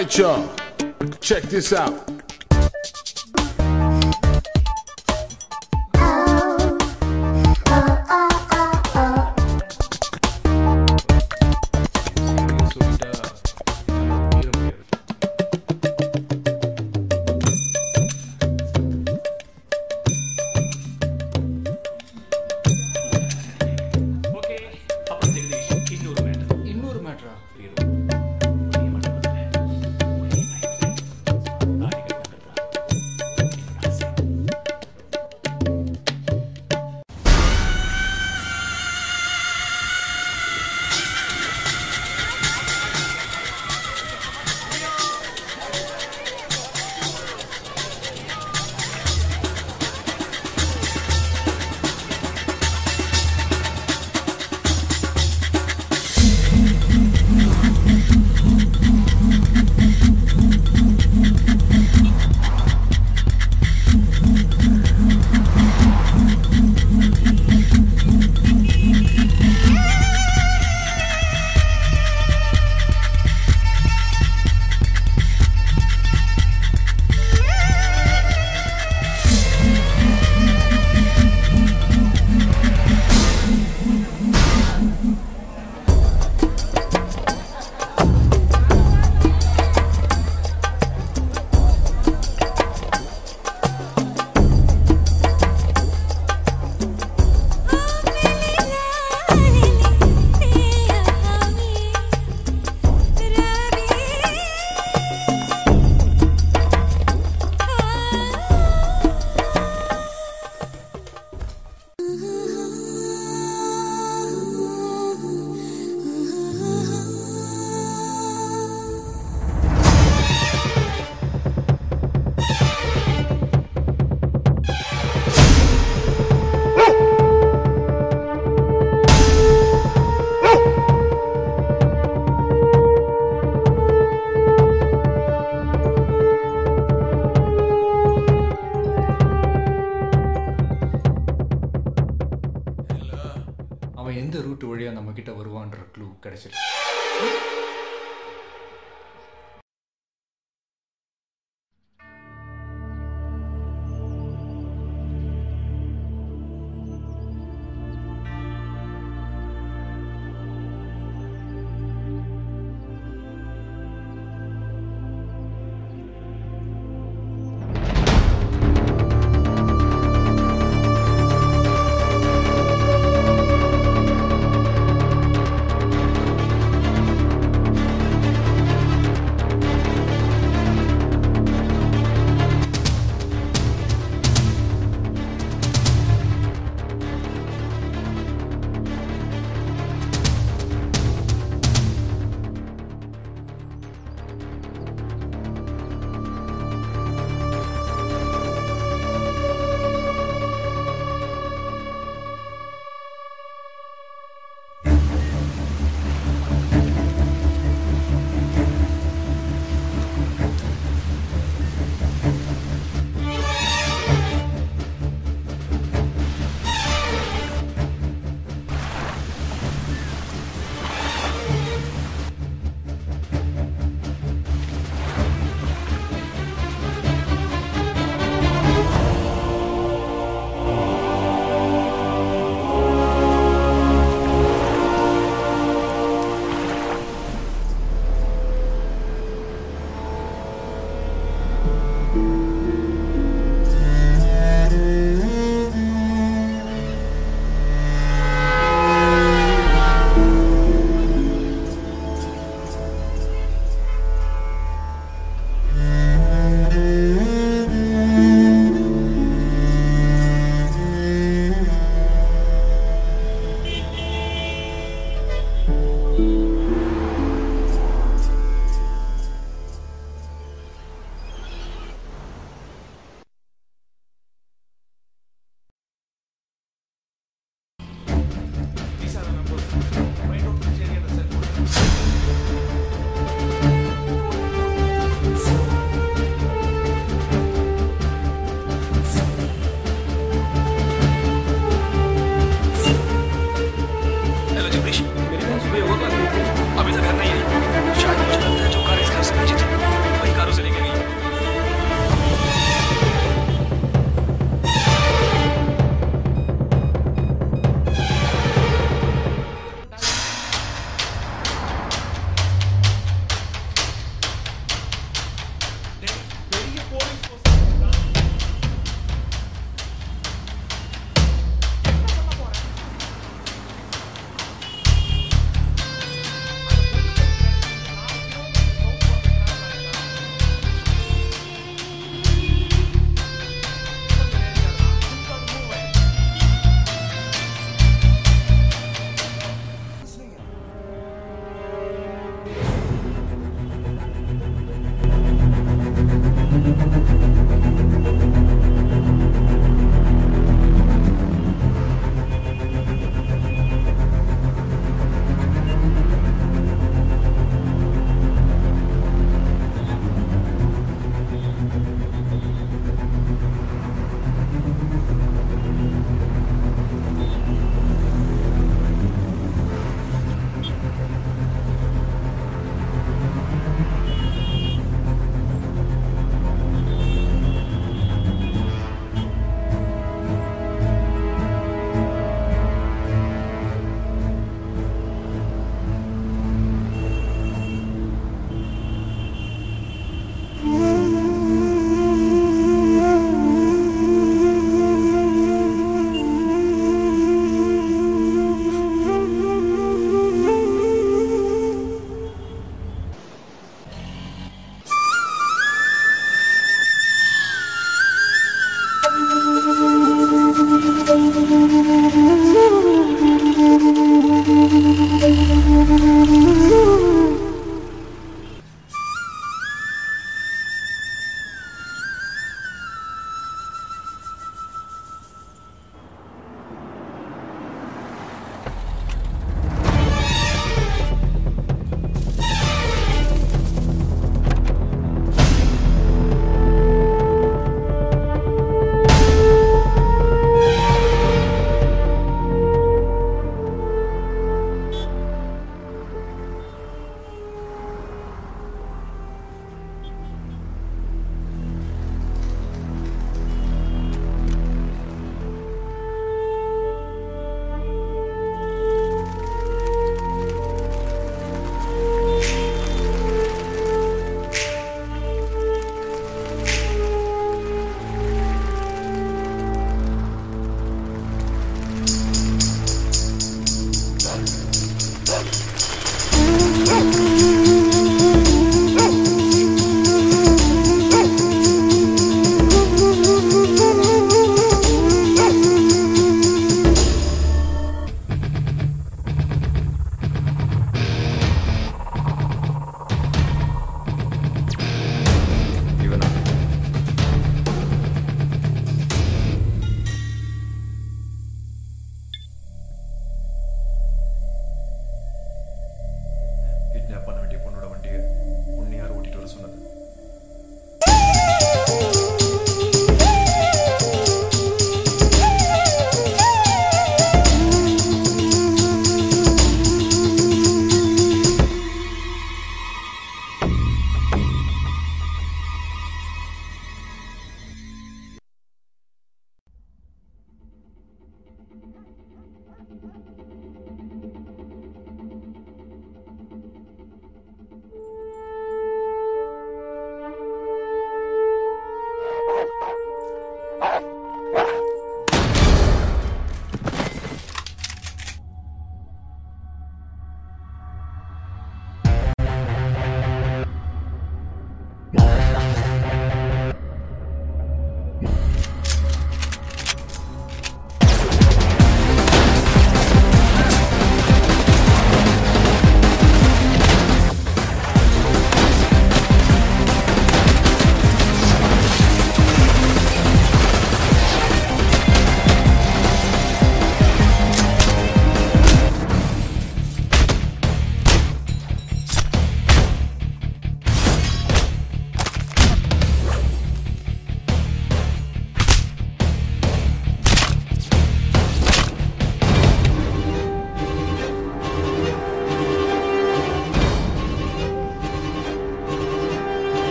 All right, y'all. Check this out.